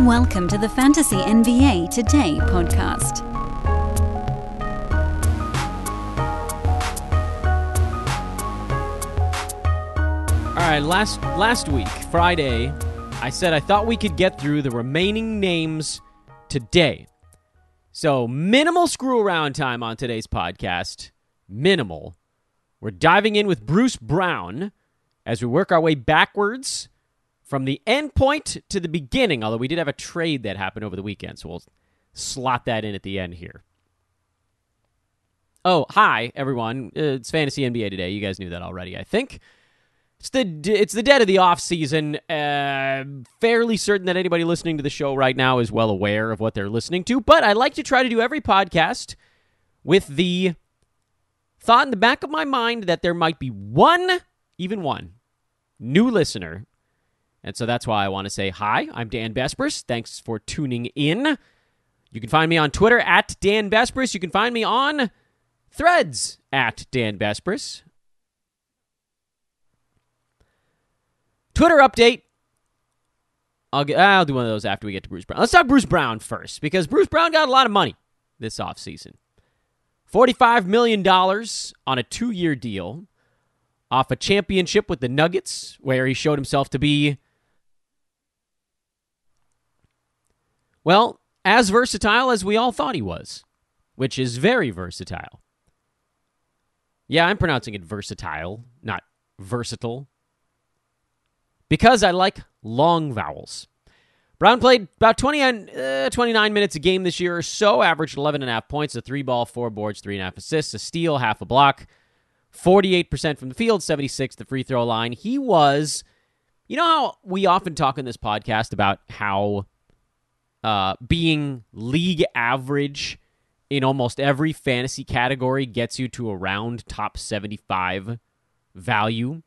Welcome to the Fantasy NBA Today podcast. All right, last last week, Friday, I said I thought we could get through the remaining names today. So, minimal screw around time on today's podcast. Minimal. We're diving in with Bruce Brown as we work our way backwards from the end point to the beginning, although we did have a trade that happened over the weekend, so we'll slot that in at the end here. Oh, hi everyone. It's Fantasy NBA today. You guys knew that already, I think. It's the it's the dead of the off season. Uh, fairly certain that anybody listening to the show right now is well aware of what they're listening to. But I like to try to do every podcast with the thought in the back of my mind that there might be one, even one, new listener. And so that's why I want to say hi. I'm Dan Besbris. Thanks for tuning in. You can find me on Twitter at Dan Besbris. You can find me on Threads at Dan Besbris. Twitter update. I'll get, I'll do one of those after we get to Bruce Brown. Let's talk Bruce Brown first because Bruce Brown got a lot of money this offseason. $45 million on a two year deal off a championship with the Nuggets, where he showed himself to be, well, as versatile as we all thought he was, which is very versatile. Yeah, I'm pronouncing it versatile, not versatile because I like long vowels. Brown played about 20, uh, 29 minutes a game this year or so, averaged 11.5 points, a three ball, four boards, three and a half assists, a steal, half a block, 48% from the field, 76 the free throw line. He was, you know how we often talk in this podcast about how uh, being league average in almost every fantasy category gets you to around top 75 value.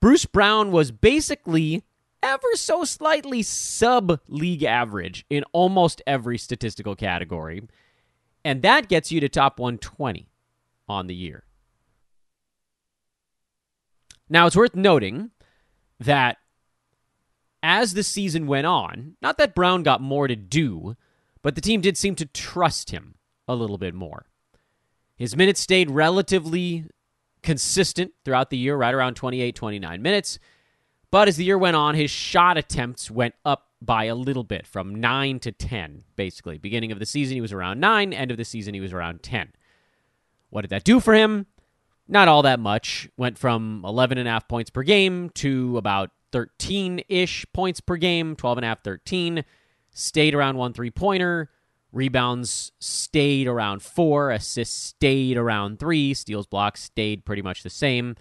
Bruce Brown was basically ever so slightly sub league average in almost every statistical category. And that gets you to top 120 on the year. Now, it's worth noting that as the season went on, not that Brown got more to do, but the team did seem to trust him a little bit more. His minutes stayed relatively consistent throughout the year, right around 28, 29 minutes. But as the year went on, his shot attempts went up by a little bit from 9 to 10, basically. Beginning of the season, he was around 9. End of the season, he was around 10. What did that do for him? Not all that much. Went from 11.5 points per game to about 13 ish points per game, 12.5, 13. Stayed around one three pointer. Rebounds stayed around four. Assists stayed around three. Steals, blocks stayed pretty much the same.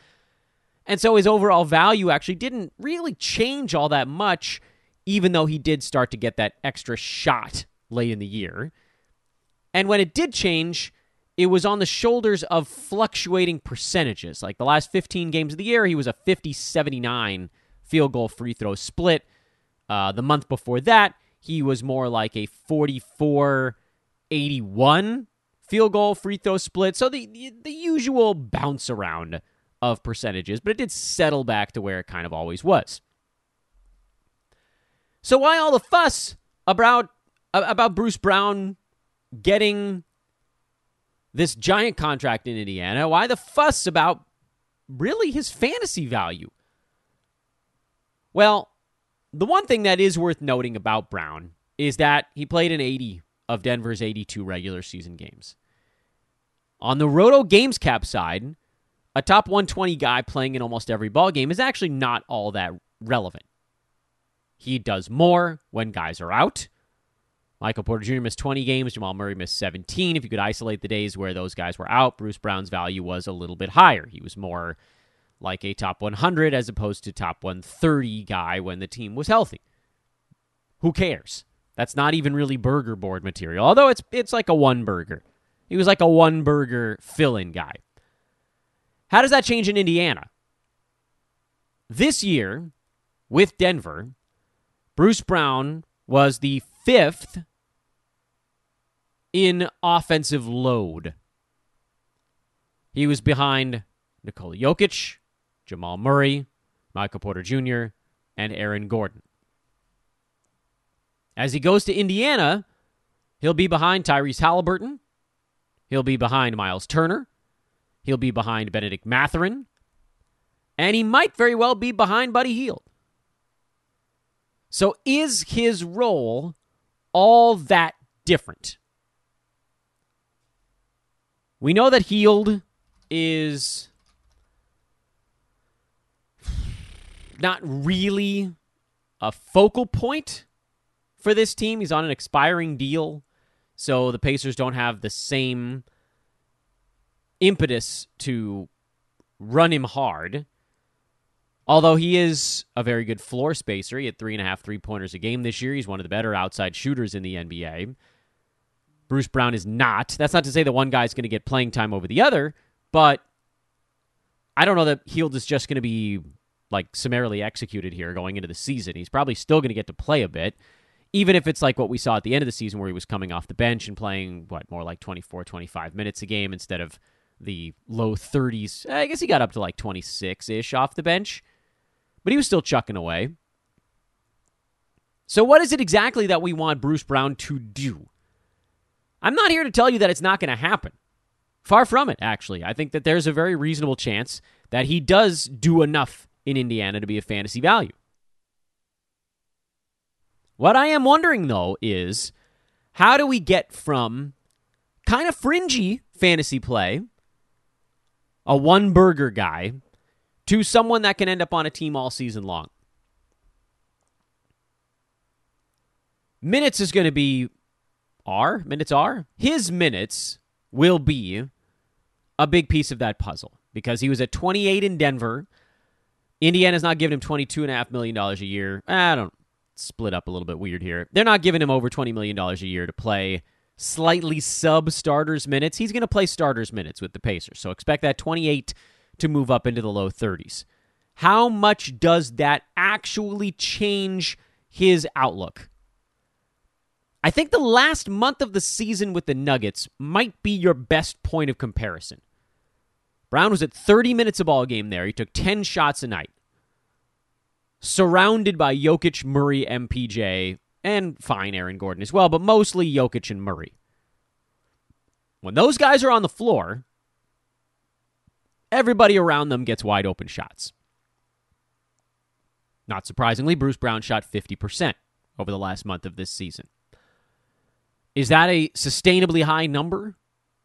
And so his overall value actually didn't really change all that much, even though he did start to get that extra shot late in the year. And when it did change, it was on the shoulders of fluctuating percentages. Like the last 15 games of the year, he was a 50 79 field goal free throw split. Uh, the month before that, he was more like a 44 81 field goal free throw split. So the, the, the usual bounce around of percentages, but it did settle back to where it kind of always was. So why all the fuss about about Bruce Brown getting this giant contract in Indiana? Why the fuss about really his fantasy value? Well, the one thing that is worth noting about Brown is that he played in 80 of Denver's 82 regular season games. On the Roto Games Cap side, a top 120 guy playing in almost every ball game is actually not all that relevant. He does more when guys are out. Michael Porter Jr. missed 20 games. Jamal Murray missed 17. If you could isolate the days where those guys were out, Bruce Brown's value was a little bit higher. He was more like a top 100 as opposed to top 130 guy when the team was healthy. Who cares? That's not even really burger board material. Although it's it's like a one burger. He was like a one burger fill-in guy. How does that change in Indiana? This year with Denver, Bruce Brown was the 5th in offensive load. He was behind Nikola Jokic, Jamal Murray, Michael Porter Jr., and Aaron Gordon. As he goes to Indiana, he'll be behind Tyrese Halliburton. He'll be behind Miles Turner. He'll be behind Bennedict Mathurin. And he might very well be behind Buddy Hield. So is his role all that different? We know that Hield is not really a focal point for this team. He's on an expiring deal, so the Pacers don't have the same impetus to run him hard. Although he is a very good floor spacer, he had three and a half three pointers a game this year. He's one of the better outside shooters in the NBA. Bruce Brown is not. That's not to say that one guy's going to get playing time over the other, but I don't know that Hield is just going to be like summarily executed here going into the season. He's probably still going to get to play a bit, even if it's like what we saw at the end of the season where he was coming off the bench and playing, what, more like 24, 25 minutes a game instead of the low 30s. I guess he got up to like 26 ish off the bench, but he was still chucking away. So, what is it exactly that we want Bruce Brown to do? I'm not here to tell you that it's not going to happen. Far from it, actually. I think that there's a very reasonable chance that he does do enough in Indiana to be a fantasy value. What I am wondering, though, is how do we get from kind of fringy fantasy play, a one burger guy, to someone that can end up on a team all season long? Minutes is going to be R. Minutes are. His minutes will be a big piece of that puzzle because he was at 28 in Denver. Indiana's not giving him $22.5 million a year. I don't split up a little bit weird here. They're not giving him over $20 million a year to play slightly sub starters minutes. He's going to play starters minutes with the Pacers. So expect that 28 to move up into the low 30s. How much does that actually change his outlook? I think the last month of the season with the Nuggets might be your best point of comparison. Brown was at 30 minutes a ball game there. He took 10 shots a night. Surrounded by Jokic, Murray, MPJ, and fine Aaron Gordon as well, but mostly Jokic and Murray. When those guys are on the floor, everybody around them gets wide open shots. Not surprisingly, Bruce Brown shot 50% over the last month of this season. Is that a sustainably high number?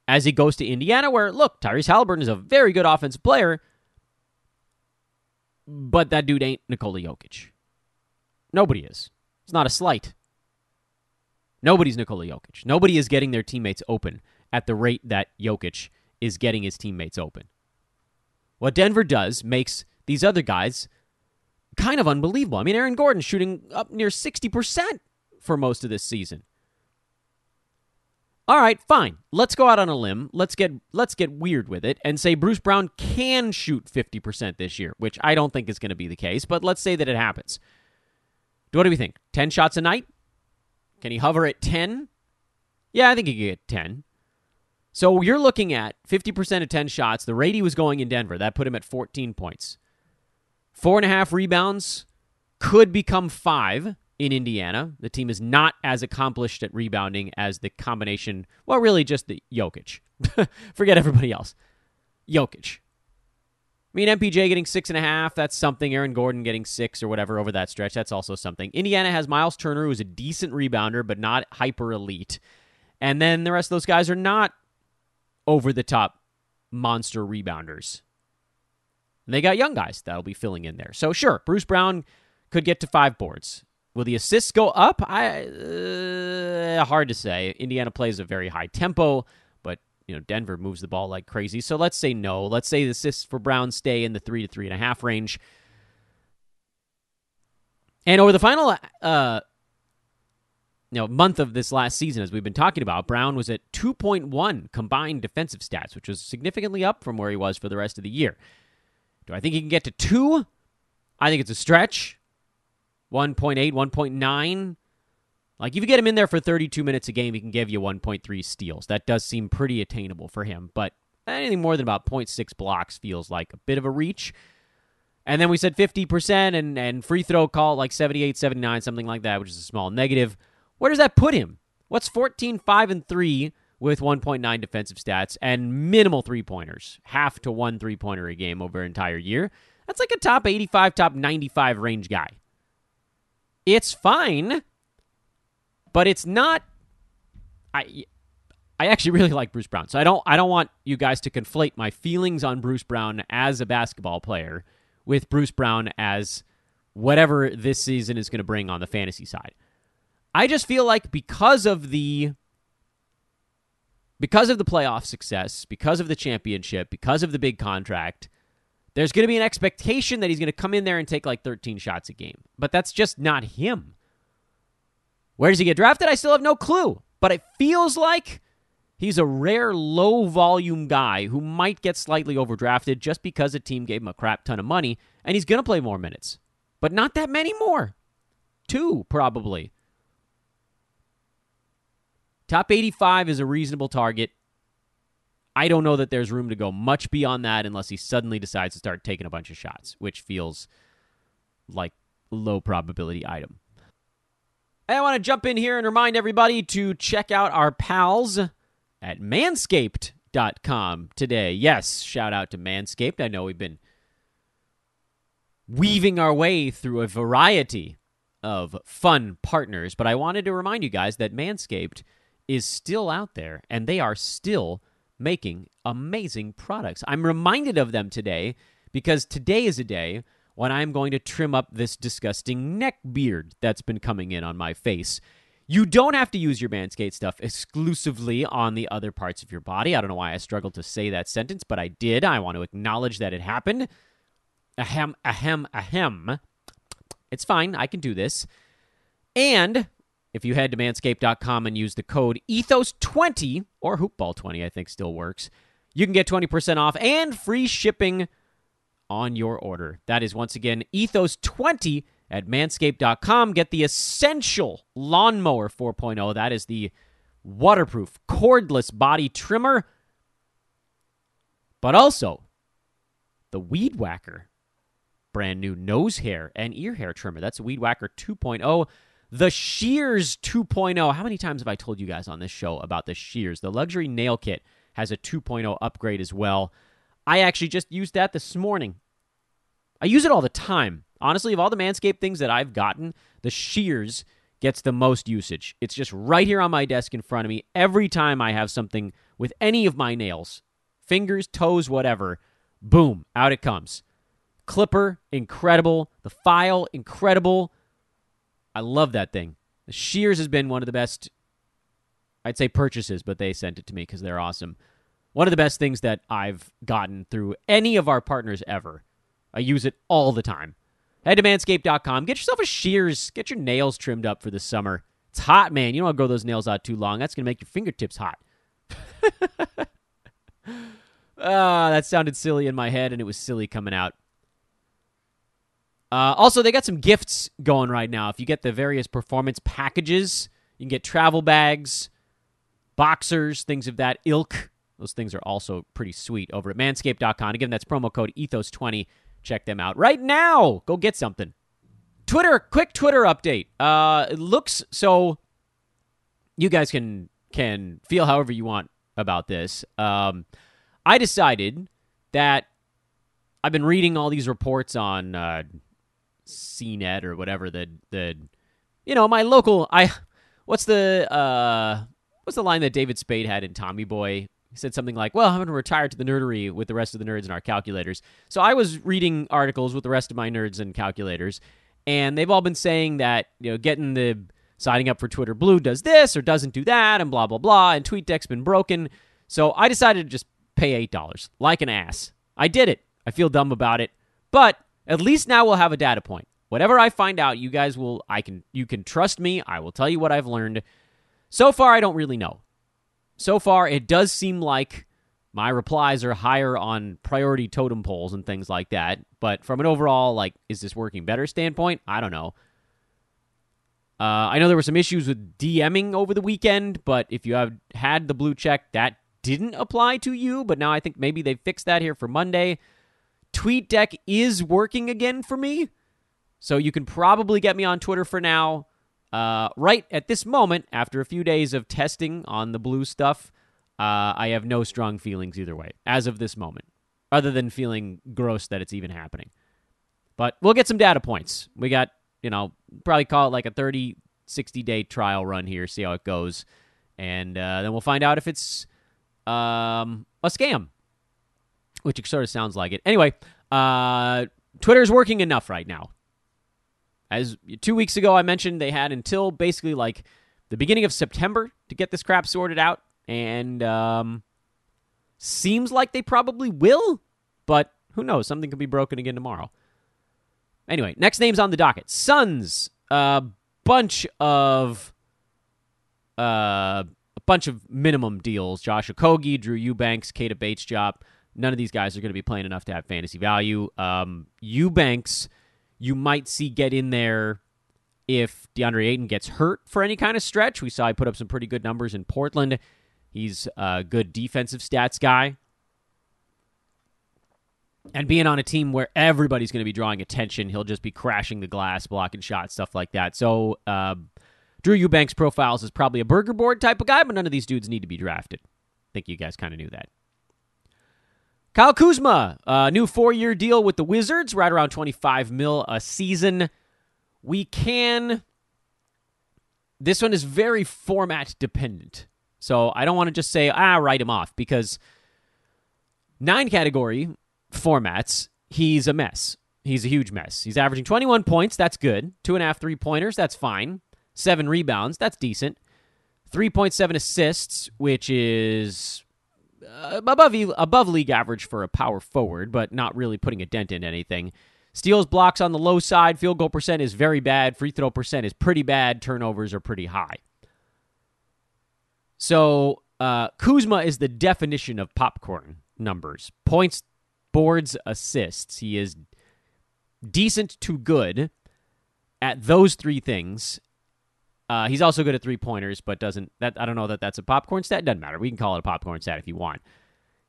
As he goes to Indiana, where, look, Tyrese Halliburton is a very good offensive player, but that dude ain't Nikola Jokic. Nobody is. It's not a slight. Nobody's Nikola Jokic. Nobody is getting their teammates open at the rate that Jokic is getting his teammates open. What Denver does makes these other guys kind of unbelievable. I mean, Aaron Gordon shooting up near 60% for most of this season. All right, fine. Let's go out on a limb. Let's get let's get weird with it and say Bruce Brown can shoot 50% this year, which I don't think is going to be the case, but let's say that it happens. What do we think? 10 shots a night? Can he hover at 10? Yeah, I think he could get 10. So you're looking at 50% of 10 shots. The rate he was going in Denver, that put him at 14 points. Four and a half rebounds could become five in Indiana. The team is not as accomplished at rebounding as the combination, well, really just the Jokic. Forget everybody else. Jokic. I mean, MPJ getting six and a half, that's something. Aaron Gordon getting six or whatever over that stretch, that's also something. Indiana has Miles Turner, who's a decent rebounder, but not hyper elite. And then the rest of those guys are not over the top monster rebounders. And they got young guys that'll be filling in there. So, sure, Bruce Brown could get to five boards. Will the assists go up? I uh, hard to say. Indiana plays a very high tempo, but you know Denver moves the ball like crazy. So let's say no. Let's say the assists for Brown stay in the three to three and a half range. And over the final uh, you know, month of this last season, as we've been talking about, Brown was at 2.1 combined defensive stats, which was significantly up from where he was for the rest of the year. Do I think he can get to two? I think it's a stretch. 1.8, 1.9. Like, if you get him in there for 32 minutes a game, he can give you 1.3 steals. That does seem pretty attainable for him. But anything more than about 0.6 blocks feels like a bit of a reach. And then we said 50% and, and free throw call like 78, 79, something like that, which is a small negative. Where does that put him? What's 14, 5, and 3 with 1.9 defensive stats and minimal three pointers? Half to one three pointer a game over an entire year. That's like a top 85, top 95 range guy. It's fine, but it's not. I. I actually really like Bruce Brown. So I don't I don't want you guys to conflate my feelings on Bruce Brown as a basketball player with Bruce Brown as whatever this season is going to bring on the fantasy side. I just feel like because of the because of the playoff success, because of the championship, because of the big contract, there's going to be an expectation that he's going to come in there and take like 13 shots a game. But that's just not him. Where does he get drafted? I still have no clue. But it feels like He's a rare low volume guy who might get slightly overdrafted just because a team gave him a crap ton of money, and he's going to play more minutes. But not that many more. Two, probably. Top 85 is a reasonable target. I don't know that there's room to go much beyond that unless he suddenly decides to start taking a bunch of shots, which feels like low probability item. I want to jump in here and remind everybody to check out our pals at manscaped.com today. Yes, shout out to Manscaped. I know we've been weaving our way through a variety of fun partners, but I wanted to remind you guys that Manscaped is still out there and they are still making amazing products. I'm reminded of them today because today is a day when I'm going to trim up this disgusting neck beard that's been coming in on my face. You don't have to use your Manscaped stuff exclusively on the other parts of your body. I don't know why I struggled to say that sentence, but I did. I want to acknowledge that it happened. Ahem, ahem, ahem. It's fine. I can do this. And if you head to manscaped.com and use the code ETHOS20 or hoopball20, I think still works, you can get 20% off and free shipping on your order. That is once again ETHOS20 at manscaped.com. Get the essential lawnmower 4.0. That is the waterproof, cordless body trimmer, but also the Weed Whacker brand new nose hair and ear hair trimmer. That's Weed Whacker 2.0. The Shears 2.0. How many times have I told you guys on this show about the Shears? The luxury nail kit has a 2.0 upgrade as well. I actually just used that this morning. I use it all the time. Honestly, of all the Manscaped things that I've gotten, the shears gets the most usage. It's just right here on my desk in front of me every time I have something with any of my nails fingers, toes, whatever. Boom, out it comes. Clipper, incredible. The file, incredible. I love that thing. Shears has been one of the best, I'd say purchases, but they sent it to me because they're awesome. One of the best things that I've gotten through any of our partners ever. I use it all the time. Head to manscaped.com. Get yourself a shears. Get your nails trimmed up for the summer. It's hot, man. You don't want to grow those nails out too long. That's going to make your fingertips hot. Ah, that sounded silly in my head, and it was silly coming out. Uh, also, they got some gifts going right now. If you get the various performance packages, you can get travel bags, boxers, things of that ilk. Those things are also pretty sweet over at manscaped.com. Again, that's promo code ethos20 check them out right now. Go get something. Twitter, quick Twitter update. Uh, it looks so. You guys can can feel however you want about this. Um, I decided that I've been reading all these reports on uh, CNET or whatever the the you know my local I what's the uh what's the line that David Spade had in Tommy Boy he said something like, Well, I'm going to retire to the nerdery with the rest of the nerds and our calculators. So I was reading articles with the rest of my nerds and calculators, and they've all been saying that, you know, getting the signing up for Twitter Blue does this or doesn't do that, and blah, blah, blah, and TweetDeck's been broken. So I decided to just pay $8 like an ass. I did it. I feel dumb about it, but at least now we'll have a data point. Whatever I find out, you guys will I can you can trust me. I will tell you what I've learned. So far I don't really know so far, it does seem like my replies are higher on priority totem poles and things like that. But from an overall, like, is this working better standpoint? I don't know. Uh, I know there were some issues with DMing over the weekend, but if you have had the blue check, that didn't apply to you. But now I think maybe they fixed that here for Monday. TweetDeck is working again for me. So you can probably get me on Twitter for now. uh, right at this moment, after a few days of testing on the blue stuff, uh, I have no strong feelings either way, as of this moment, other than feeling gross that it's even happening. But we'll get some data points. We got, you know, probably call it like a 30, 60 day trial run here, see how it goes. And uh, then we'll find out if it's um, a scam, which sort of sounds like it. Anyway, uh, is working enough right now. As two weeks ago, I mentioned they had until basically like the beginning of September to get this crap sorted out, and um, seems like they probably will, but who knows? Something could be broken again tomorrow. Anyway, next names on the docket: Suns. A bunch of uh, a bunch of minimum deals. Josh Okogie, Drew Eubanks, Keita Bates-Diop. None of these guys are going to be playing enough to have fantasy value. Um, Eubanks you might see get in there if DeAndre Ayton gets hurt for any kind of stretch. We saw he put up some pretty good numbers in Portland. He's a good defensive stats guy. And being on a team where everybody's going to be drawing attention, he'll just be crashing the glass, blocking shots, stuff like that. So, uh, Drew Eubanks profiles is probably a burger board type of guy, but none of these dudes need to be drafted. I think you guys kind of knew that. Kyle Kuzma, a new four year deal with the Wizards, right around 25 mil a season. We can. This one is very format dependent. So I don't want to just say, ah, write him off because nine category formats, he's a mess. He's a huge mess. He's averaging 21 points. That's good. Two and a half three pointers. That's fine. Seven rebounds. That's decent. 3.7 assists, which is uh, above above league average for a power forward, but not really putting a dent in anything. Steals blocks on the low side. Field goal percent is very bad. Free throw percent is pretty bad. Turnovers are pretty high. So uh, Kuzma is the definition of popcorn numbers: points, boards, assists. He is decent to good at those three things, uh, he's also good at three pointers, but doesn't that I don't know that that's a popcorn stat. Doesn't matter. We can call it a popcorn stat if you want.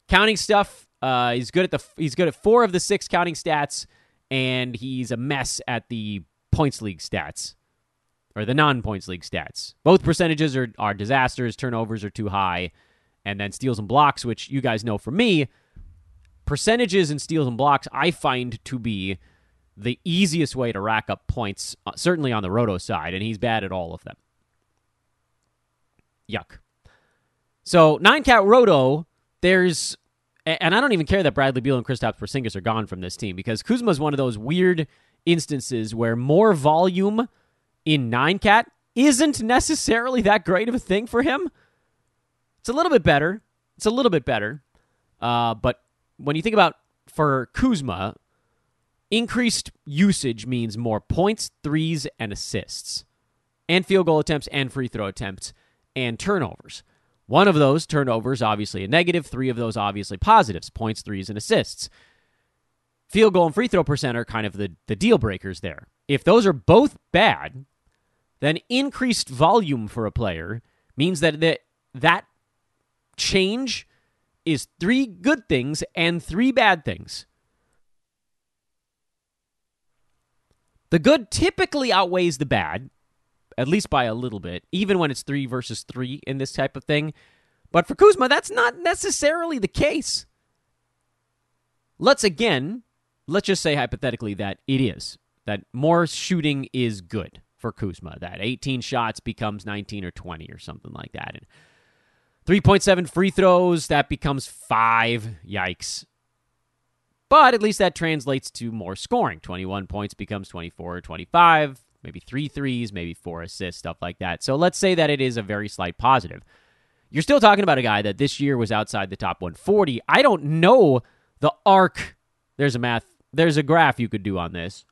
Counting stuff. Uh, he's good at the he's good at four of the six counting stats, and he's a mess at the points league stats or the non points league stats. Both percentages are are disasters. Turnovers are too high, and then steals and blocks, which you guys know from me. Percentages and steals and blocks I find to be the easiest way to rack up points, uh, certainly on the roto side, and he's bad at all of them. Yuck. So nine cat roto, there's, and I don't even care that Bradley Beal and Kristaps Porzingis are gone from this team because Kuzma is one of those weird instances where more volume in nine cat isn't necessarily that great of a thing for him. It's a little bit better. It's a little bit better, uh, but when you think about for Kuzma, Increased usage means more points, threes, and assists, and field goal attempts, and free throw attempts, and turnovers. One of those turnovers, obviously a negative, three of those, obviously positives points, threes, and assists. Field goal and free throw percent are kind of the, the deal breakers there. If those are both bad, then increased volume for a player means that the, that change is three good things and three bad things. The good typically outweighs the bad, at least by a little bit, even when it's three versus three in this type of thing. But for Kuzma, that's not necessarily the case. Let's again, let's just say hypothetically that it is, that more shooting is good for Kuzma, that 18 shots becomes 19 or 20 or something like that. And 3.7 free throws, that becomes five. Yikes. But at least that translates to more scoring. 21 points becomes 24 or 25, maybe three threes, maybe four assists, stuff like that. So let's say that it is a very slight positive. You're still talking about a guy that this year was outside the top 140. I don't know the arc. There's a math, there's a graph you could do on this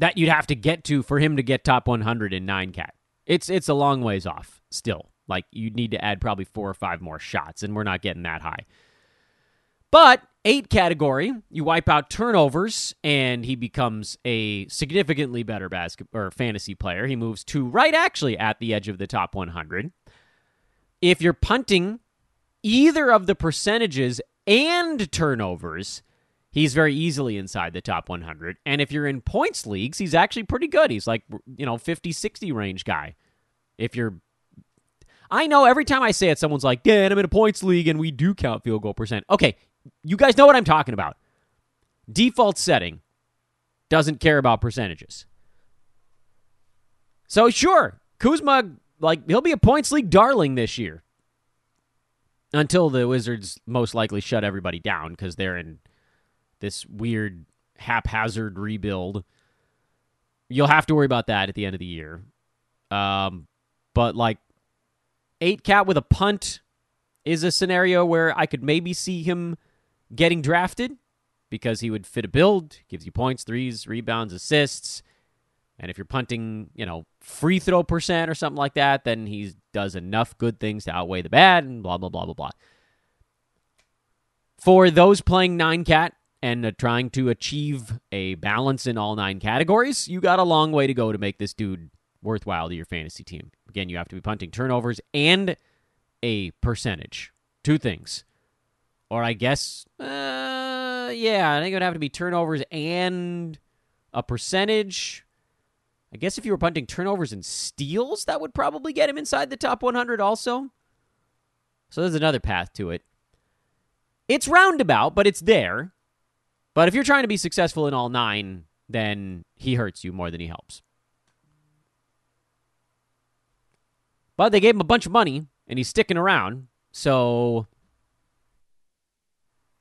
that you'd have to get to for him to get top 100 in 9 cat. It's it's a long ways off still. Like you'd need to add probably 4 or 5 more shots and we're not getting that high. But eight category, you wipe out turnovers, and he becomes a significantly better basketball or fantasy player. He moves to right actually at the edge of the top 100. If you're punting either of the percentages and turnovers, he's very easily inside the top 100. And if you're in points leagues, he's actually pretty good. He's like, you know, 50 60 range guy. If you're I know every time I say it, someone's like, yeah, I'm in a points league and we do count field goal percent. Okay, you guys know what I'm talking about. Default setting doesn't care about percentages. So sure, Kuzma, like he'll be a points league darling this year. Until the Wizards most likely shut everybody down because they're in this weird haphazard rebuild. You'll have to worry about that at the end of the year. Um, but like eight cat with a punt is a scenario where I could maybe see him getting drafted because he would fit a build, gives you points, threes, rebounds, assists. And if you're punting, you know, free throw percent or something like that, then he does enough good things to outweigh the bad and blah, blah, blah, blah, blah. For those playing nine cat and uh, trying to achieve a balance in all nine categories, you got a long way to go to make this dude worthwhile to your fantasy team. Again, you have to be punting turnovers and a percentage. Two things. Or I guess, uh, yeah, I think it would have to be turnovers and a percentage. I guess if you were punting turnovers and steals, that would probably get him inside the top 100 also. So there's another path to it. It's roundabout, but it's there. But if you're trying to be successful in all nine, then he hurts you more than he helps. But they gave him a bunch of money, and he's sticking around. So,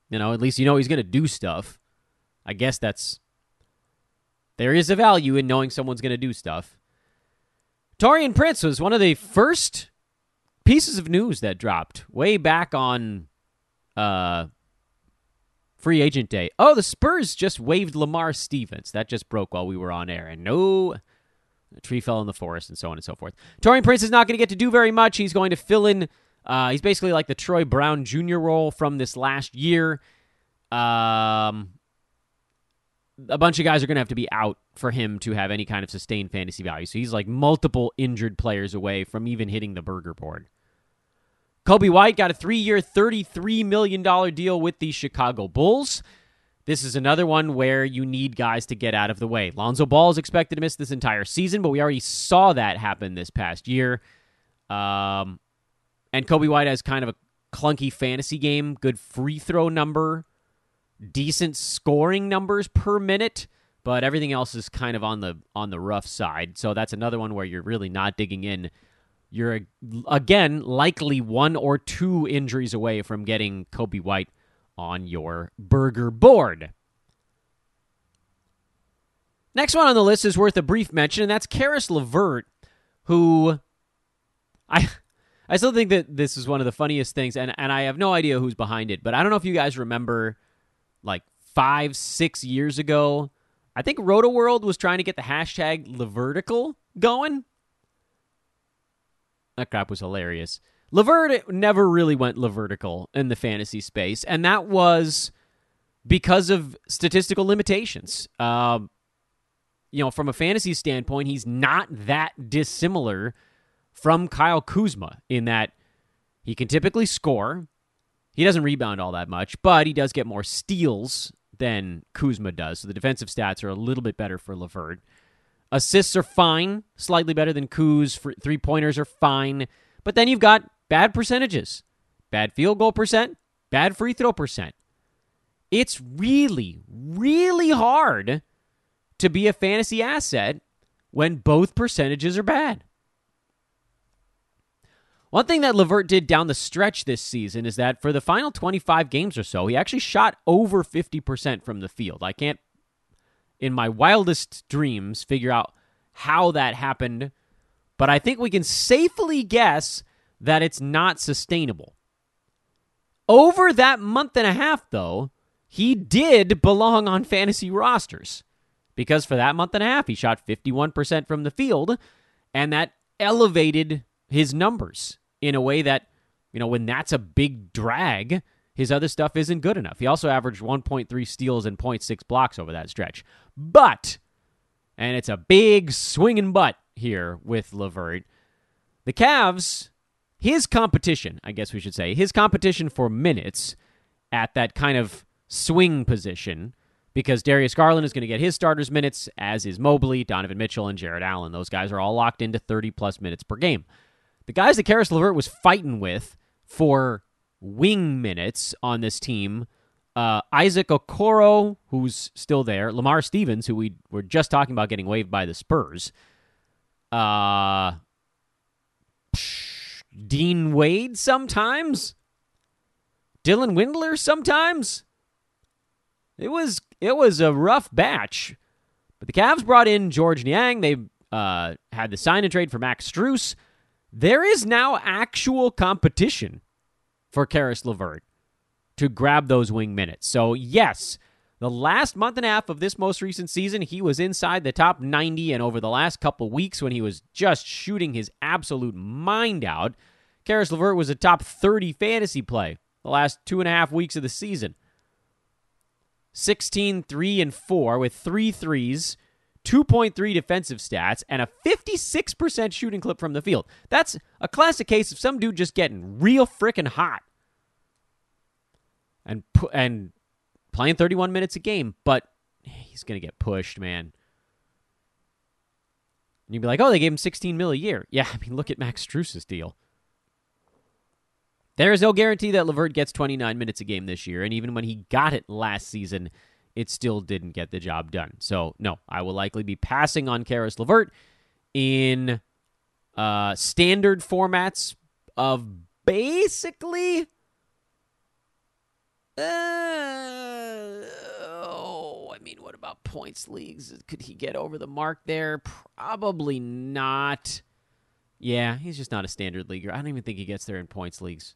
you know, at least you know he's going to do stuff. I guess that's. There is a value in knowing someone's going to do stuff. Taurean Prince was one of the first pieces of news that dropped way back on uh, free agent day. Oh, the Spurs just waived Lamar Stevens. That just broke while we were on air. And no a tree fell in the forest, and so on and so forth. Taurean Prince is not going to get to do very much. He's going to fill in. Uh, he's basically like the Troy Brown Jr. role from this last year. Um, a bunch of guys are going to have to be out for him to have any kind of sustained fantasy value. So he's like multiple injured players away from even hitting the burger board. Coby White got a three year, $33 million deal with the Chicago Bulls. This is another one where you need guys to get out of the way. Lonzo Ball is expected to miss this entire season, but we already saw that happen this past year. Um, and Coby White has kind of a clunky fantasy game, good free throw number, decent scoring numbers per minute, but everything else is kind of on the on the rough side. So that's another one where you're really not digging in. You're again likely one or two injuries away from getting Coby White on your burger board. Next one on the list is worth a brief mention, and that's Caris LeVert, who I I still think that this is one of the funniest things, and, and I have no idea who's behind it, but I don't know if you guys remember like five, six years ago. I think Rotoworld was trying to get the hashtag LeVertical going. That crap was hilarious. LeVert never really went LeVertical in the fantasy space, and that was because of statistical limitations. Um, you know, from a fantasy standpoint, he's not that dissimilar from Kyle Kuzma in that he can typically score. He doesn't rebound all that much, but he does get more steals than Kuzma does. So the defensive stats are a little bit better for LeVert. Assists are fine, slightly better than Kuz. Three pointers are fine. But then you've got bad percentages, bad field goal percent, bad free throw percent. It's really, really hard to be a fantasy asset when both percentages are bad. One thing that LeVert did down the stretch this season is that for the final 25 games or so, he actually shot over 50% from the field. I can't, in my wildest dreams, figure out how that happened, but I think we can safely guess that it's not sustainable. Over that month and a half, though, he did belong on fantasy rosters because for that month and a half, he shot 51% from the field, and that elevated his numbers in a way that, you know, when that's a big drag, his other stuff isn't good enough. He also averaged 1.3 steals and 0.6 blocks over that stretch. But, and it's a big swinging butt here with LeVert, the Cavs his competition, I guess we should say, his competition for minutes at that kind of swing position because Darius Garland is going to get his starters minutes, as is Mobley, Donovan Mitchell, and Jarrett Allen. Those guys are all locked into 30 plus minutes per game. The guys that Caris LeVert was fighting with for wing minutes on this team uh, Isaac Okoro, who's still there, Lamar Stevens, who we were just talking about getting waived by the Spurs, uh, Dean Wade sometimes, Dylan Windler sometimes. It was it was a rough batch, but the Cavs brought in Georges Niang. They uh, had the sign and trade for Max Strus. There is now actual competition for Caris LeVert to grab those wing minutes. So, yes, the last month and a half of this most recent season, he was inside the top 90, and over the last couple weeks when he was just shooting his absolute mind out, Caris LeVert was a top 30 fantasy play the last two and a half weeks of the season. 16, 3, and 4 with three threes, 2.3 defensive stats, and a 56% shooting clip from the field. That's a classic case of some dude just getting real freaking hot and and playing 31 minutes a game, but he's going to get pushed, man. And you'd be like, oh, they gave him 16 mil a year. Yeah, I mean, look at Max Strus's deal. There is no guarantee that LeVert gets 29 minutes a game this year, and even when he got it last season, it still didn't get the job done. So, no, I will likely be passing on Caris LeVert in uh, standard formats of basically uh, oh, I mean, what about points leagues? Could he get over the mark there? Probably not. Yeah, he's just not a standard leaguer. I don't even think he gets there in points leagues.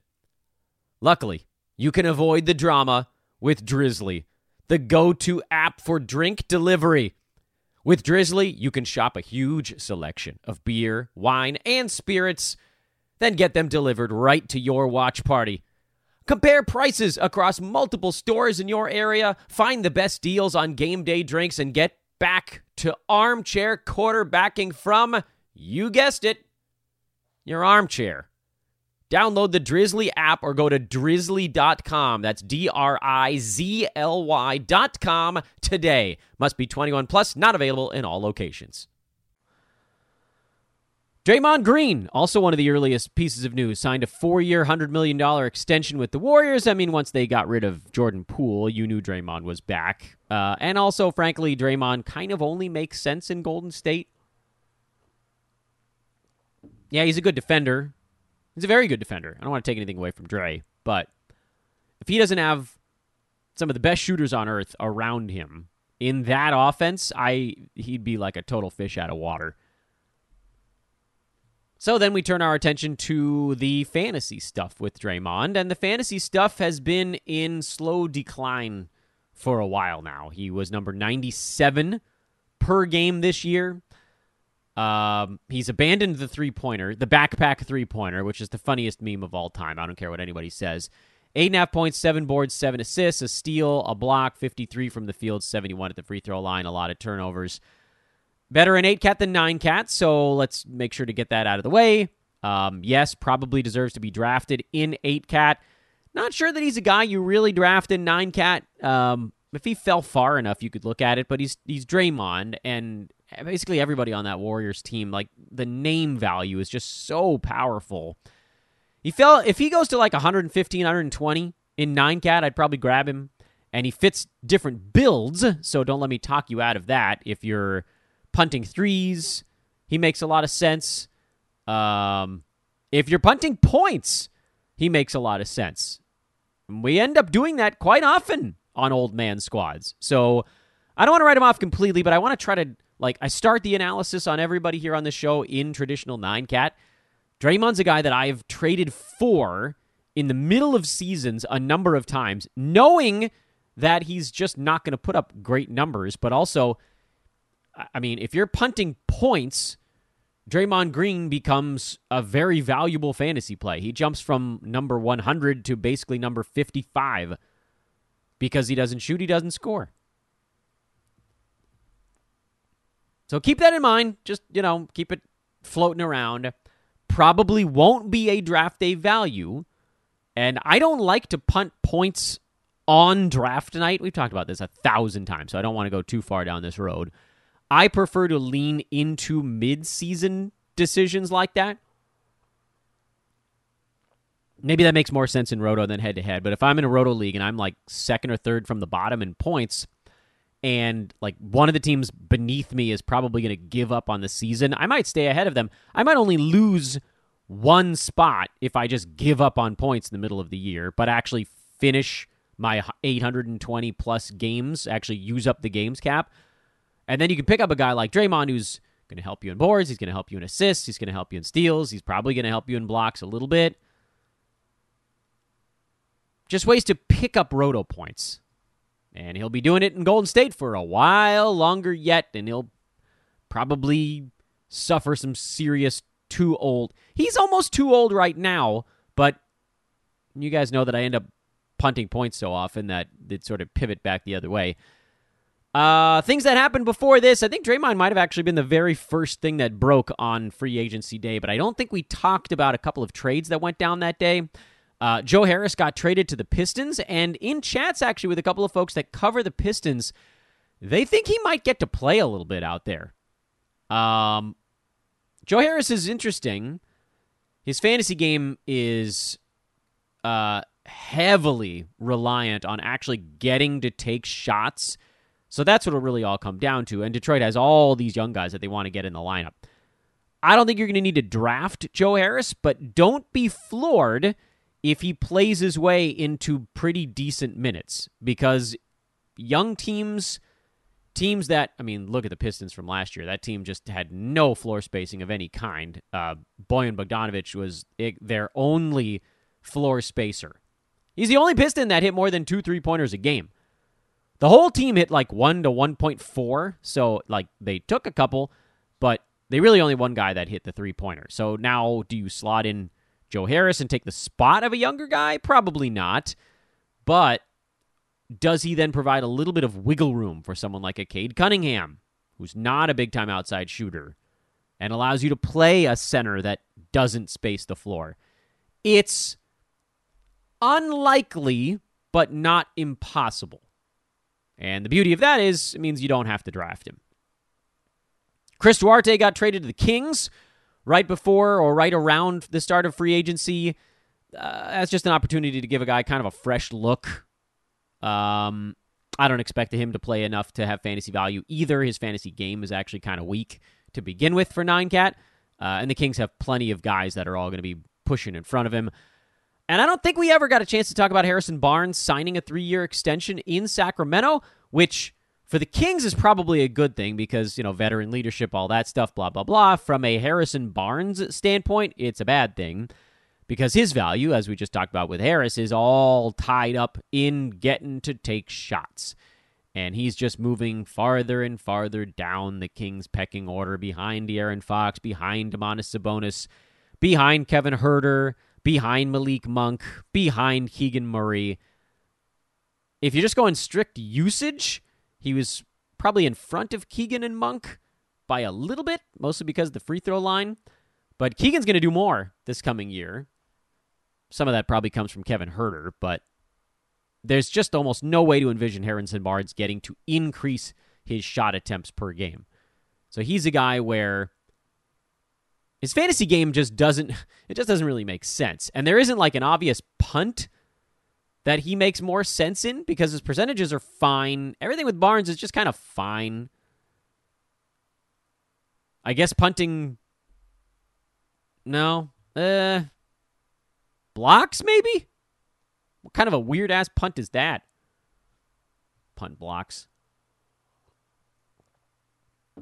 Luckily, you can avoid the drama with Drizly, the go to app for drink delivery. With Drizly, you can shop a huge selection of beer, wine, and spirits then get them delivered right to your watch party. Compare prices across multiple stores in your area, find the best deals on game day drinks, and get back to armchair quarterbacking from, you guessed it, your armchair. Download the Drizly app or go to drizly.com. That's D R I Z L Y.com today. Must be 21 plus, not available in all locations. Draymond Green, also one of the earliest pieces of news, signed a four year, $100 million extension with the Warriors. I mean, once they got rid of Jordan Poole, you knew Draymond was back. Uh, and also, frankly, Draymond kind of only makes sense in Golden State. Yeah, he's a good defender. He's a very good defender. I don't want to take anything away from Dray, but if he doesn't have some of the best shooters on earth around him in that offense, I he'd be like a total fish out of water. So then we turn our attention to the fantasy stuff with Draymond, and the fantasy stuff has been in slow decline for a while now. He was number 97 per game this year. Um, he's abandoned the three pointer, the backpack three pointer, which is the funniest meme of all time. I don't care what anybody says. Eight and a half points, seven boards, seven assists, a steal, a block, 53 from the field, 71 at the free throw line, a lot of turnovers. Better an eight cat than nine cat, so let's make sure to get that out of the way. Um, yes, probably deserves to be drafted in eight cat. Not sure that he's a guy you really draft in nine cat. Um, if he fell far enough, you could look at it, but he's he's Draymond, and basically everybody on that Warriors team, like the name value is just so powerful. He fell if he goes to like 115, 120 in nine cat, I'd probably grab him. And he fits different builds, so don't let me talk you out of that if you're punting threes, he makes a lot of sense. Um, if you're punting points, he makes a lot of sense. We end up doing that quite often on old man squads. So I don't want to write him off completely, but I want to try to like I start the analysis on everybody here on the show in traditional nine cat. Draymond's a guy that I've traded for in the middle of seasons a number of times, knowing that he's just not going to put up great numbers, but also, I mean, if you're punting points, Draymond Green becomes a very valuable fantasy play. He jumps from number 100 to basically number 55 because he doesn't shoot, he doesn't score. So keep that in mind. Just, you know, keep it floating around. Probably won't be a draft day value. And I don't like to punt points on draft night. We've talked about this a thousand times, so I don't want to go too far down this road. I prefer to lean into mid-season decisions like that. Maybe that makes more sense in roto than head to head, but if I'm in a roto league and I'm like second or third from the bottom in points and like one of the teams beneath me is probably going to give up on the season, I might stay ahead of them. I might only lose one spot if I just give up on points in the middle of the year, but actually finish my 820 plus games, actually use up the games cap. And then you can pick up a guy like Draymond who's going to help you in boards, he's going to help you in assists, he's going to help you in steals, he's probably going to help you in blocks a little bit. Just ways to pick up roto points. And he'll be doing it in Golden State for a while longer yet, and he'll probably suffer some serious too old. He's almost too old right now, but you guys know that I end up punting points so often that it sort of pivot back the other way. Uh, things that happened before this, I think Draymond might have actually been the very first thing that broke on free agency day, but I don't think we talked about a couple of trades that went down that day. Uh, Joe Harris got traded to the Pistons, and in chats actually with a couple of folks that cover the Pistons, they think he might get to play a little bit out there. Um, Joe Harris is interesting. His fantasy game is uh, heavily reliant on actually getting to take shots. So that's what it'll really all come down to. And Detroit has all these young guys that they want to get in the lineup. I don't think you're going to need to draft Joe Harris, but don't be floored if he plays his way into pretty decent minutes because young teams teams that I mean, look at the Pistons from last year. That team just had no floor spacing of any kind. Uh, Bojan Bogdanovic was their only floor spacer. He's the only Piston that hit more than two three pointers a game. The whole team hit like one to one point four, so like they took a couple, but they really only one guy that hit the three pointer. So now, do you slot in Joe Harris and take the spot of a younger guy? Probably not. But does he then provide a little bit of wiggle room for someone like a Cade Cunningham, who's not a big time outside shooter, and allows you to play a center that doesn't space the floor? It's unlikely, but not impossible. And the beauty of that is it means you don't have to draft him. Chris Duarte got traded to the Kings right before or right around the start of free agency. Uh, that's just an opportunity to give a guy kind of a fresh look um, I don't expect him to play enough to have fantasy value either. His fantasy game is actually kind of weak to begin with for Nine Cat, uh, and the Kings have plenty of guys that are all going to be pushing in front of him. And I don't think we ever got a chance to talk about Harrison Barnes signing a three year extension in Sacramento, which for the Kings is probably a good thing because, you know, veteran leadership, all that stuff, blah, blah, blah. From a Harrison Barnes standpoint, it's a bad thing because his value, as we just talked about with Harris, is all tied up in getting to take shots. And he's just moving farther and farther down the Kings' pecking order behind De'Aaron Fox, behind Domantas Sabonis, behind Kevin Huerter, behind Malik Monk, behind Keegan Murray. If you're just going strict usage, he was probably in front of Keegan and Monk by a little bit, mostly because of the free throw line. But Keegan's going to do more this coming year. Some of that probably comes from Kevin Huerter, but there's just almost no way to envision Harrison Barnes getting to increase his shot attempts per game. So he's a guy where his fantasy game just doesn't it just doesn't really make sense. And there isn't like an obvious punt that he makes more sense in because his percentages are fine. Everything with Barnes is just kind of fine. I guess punting no. Uh Blocks, maybe? What kind of a weird ass punt is that? Punt blocks.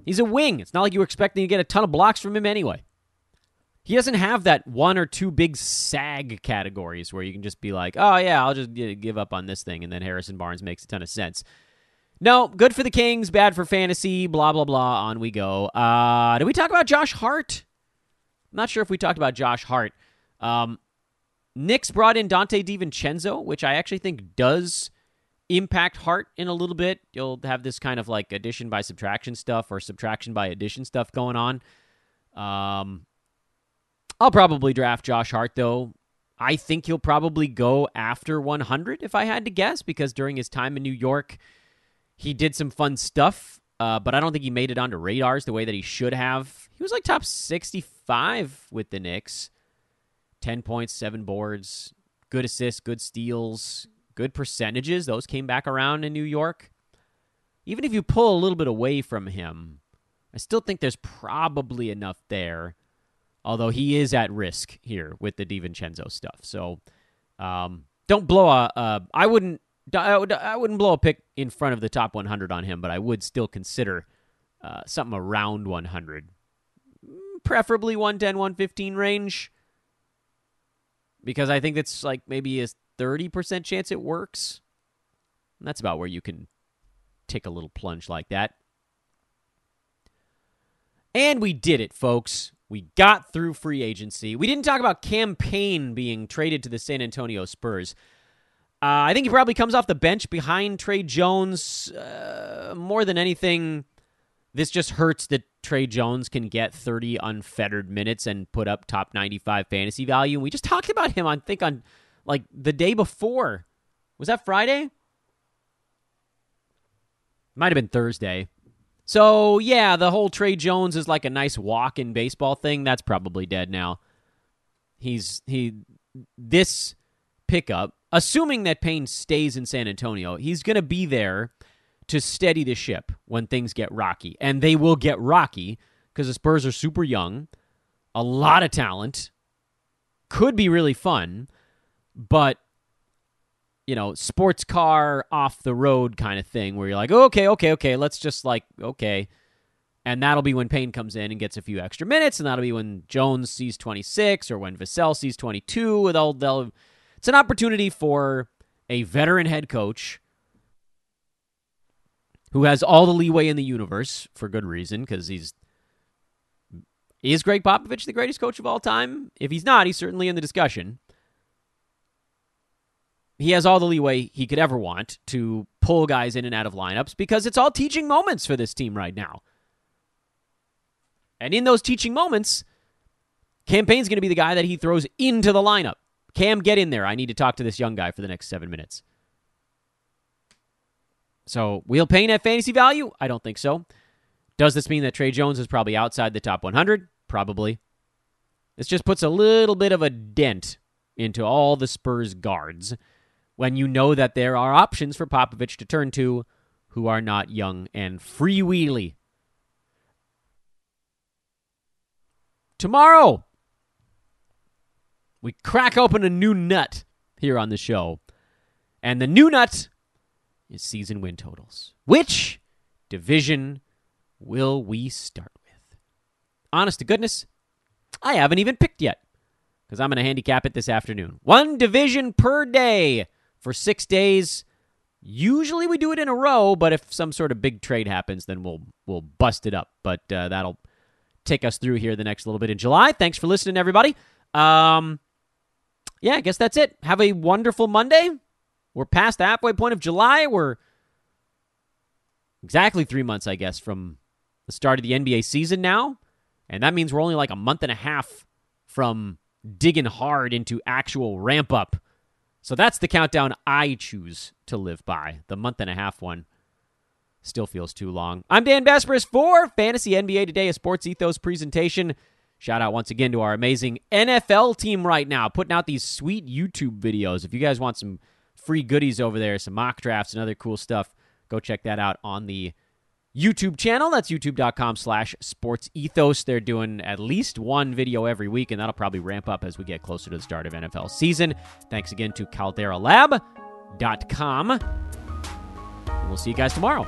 He's a wing. It's not like you were expecting to get a ton of blocks from him anyway. He doesn't have that one or two big sag categories where you can just be like, oh, yeah, I'll just give up on this thing. And then Harrison Barnes makes a ton of sense. No, good for the Kings, bad for fantasy, blah, blah, blah. On we go. Uh, did we talk about Josh Hart? I'm not sure if we talked about Josh Hart. Um, Knicks brought in Donte DiVincenzo, which I actually think does impact Hart in a little bit. You'll have this kind of like addition by subtraction stuff or subtraction by addition stuff going on. Um, I'll probably draft Josh Hart though. I think he'll probably go after 100 if I had to guess because during his time in New York, he did some fun stuff, uh, but I don't think he made it onto radars the way that he should have. He was like top 65 with the Knicks. 10 points, 7 boards, good assists, good steals, good percentages. Those came back around in New York. Even if you pull a little bit away from him, I still think there's probably enough there. Although he is at risk here with the DiVincenzo stuff. So um, don't blow a. a I wouldn't. I, would, wouldn't blow a pick in front of the top 100 on him, but I would still consider uh, something around 100, preferably 110, 115 range because I think it's like maybe a 30% chance it works. And that's about where you can take a little plunge like that. And we did it, folks. We got through free agency. We didn't talk about Cam Payne being traded to the San Antonio Spurs. Uh, I think he probably comes off the bench behind Tre Jones uh, more than anything. This just hurts that Tre Jones can get 30 unfettered minutes and put up top 95 fantasy value. And we just talked about him, I think, on like the day before. Was that Friday? Might have been Thursday. So, yeah, the whole Tre Jones is like a nice walk in baseball thing. That's probably dead now. He's, he, this pickup, assuming that Payne stays in San Antonio, he's to be there to steady the ship when things get rocky. And they will get rocky because the Spurs are super young, a lot of talent, could be really fun, but you know, sports car off the road kind of thing where you're like, oh, okay, okay, okay, let's just like, okay. And that'll be when Payne comes in and gets a few extra minutes, and that'll be when Jones sees 26 or when Vassell sees 22. They'll, they'll, it's an opportunity for a veteran head coach who has all the leeway in the universe for good reason because he's is Gregg Popovich the greatest coach of all time? If he's not, he's certainly in the discussion. He has all the leeway he could ever want to pull guys in and out of lineups because it's all teaching moments for this team right now. And in those teaching moments, Cam Payne's going to be the guy that he throws into the lineup. Cam, get in there. I need to talk to this young guy for the next seven minutes. So, will Payne have fantasy value? I don't think so. Does this mean that Tre Jones is probably outside the top 100? Probably. This just puts a little bit of a dent into all the Spurs guards when you know that there are options for Popovich to turn to who are not young and freewheely. Tomorrow, we crack open a new nut here on the show. And the new nut is season win totals. Which division will we start with? Honest to goodness, I haven't even picked yet because I'm going to handicap it this afternoon. One division per day for six days. Usually we do it in a row, but if some sort of big trade happens, then we'll we'll bust it up. But uh, that'll take us through here the next little bit in July. Thanks for listening, everybody. Um, yeah, I guess that's it. Have a wonderful Monday. We're past the halfway point of July. We're exactly three months, I guess, from the start of the NBA season now. And that means we're only like a month and a half from digging hard into actual ramp up. So that's the countdown I choose to live by. The month and a half one still feels too long. I'm Dan Besbris for Fantasy NBA Today, a Sports Ethos presentation. Shout out once again to our amazing NFL team right now, putting out these sweet YouTube videos. If you guys want some free goodies over there, some mock drafts and other cool stuff. Go check that out on the YouTube channel. That's youtube.com slash sports ethos. They're doing at least one video every week, and that'll probably ramp up as we get closer to the start of NFL season. Thanks again to calderalab.com. We'll see you guys tomorrow.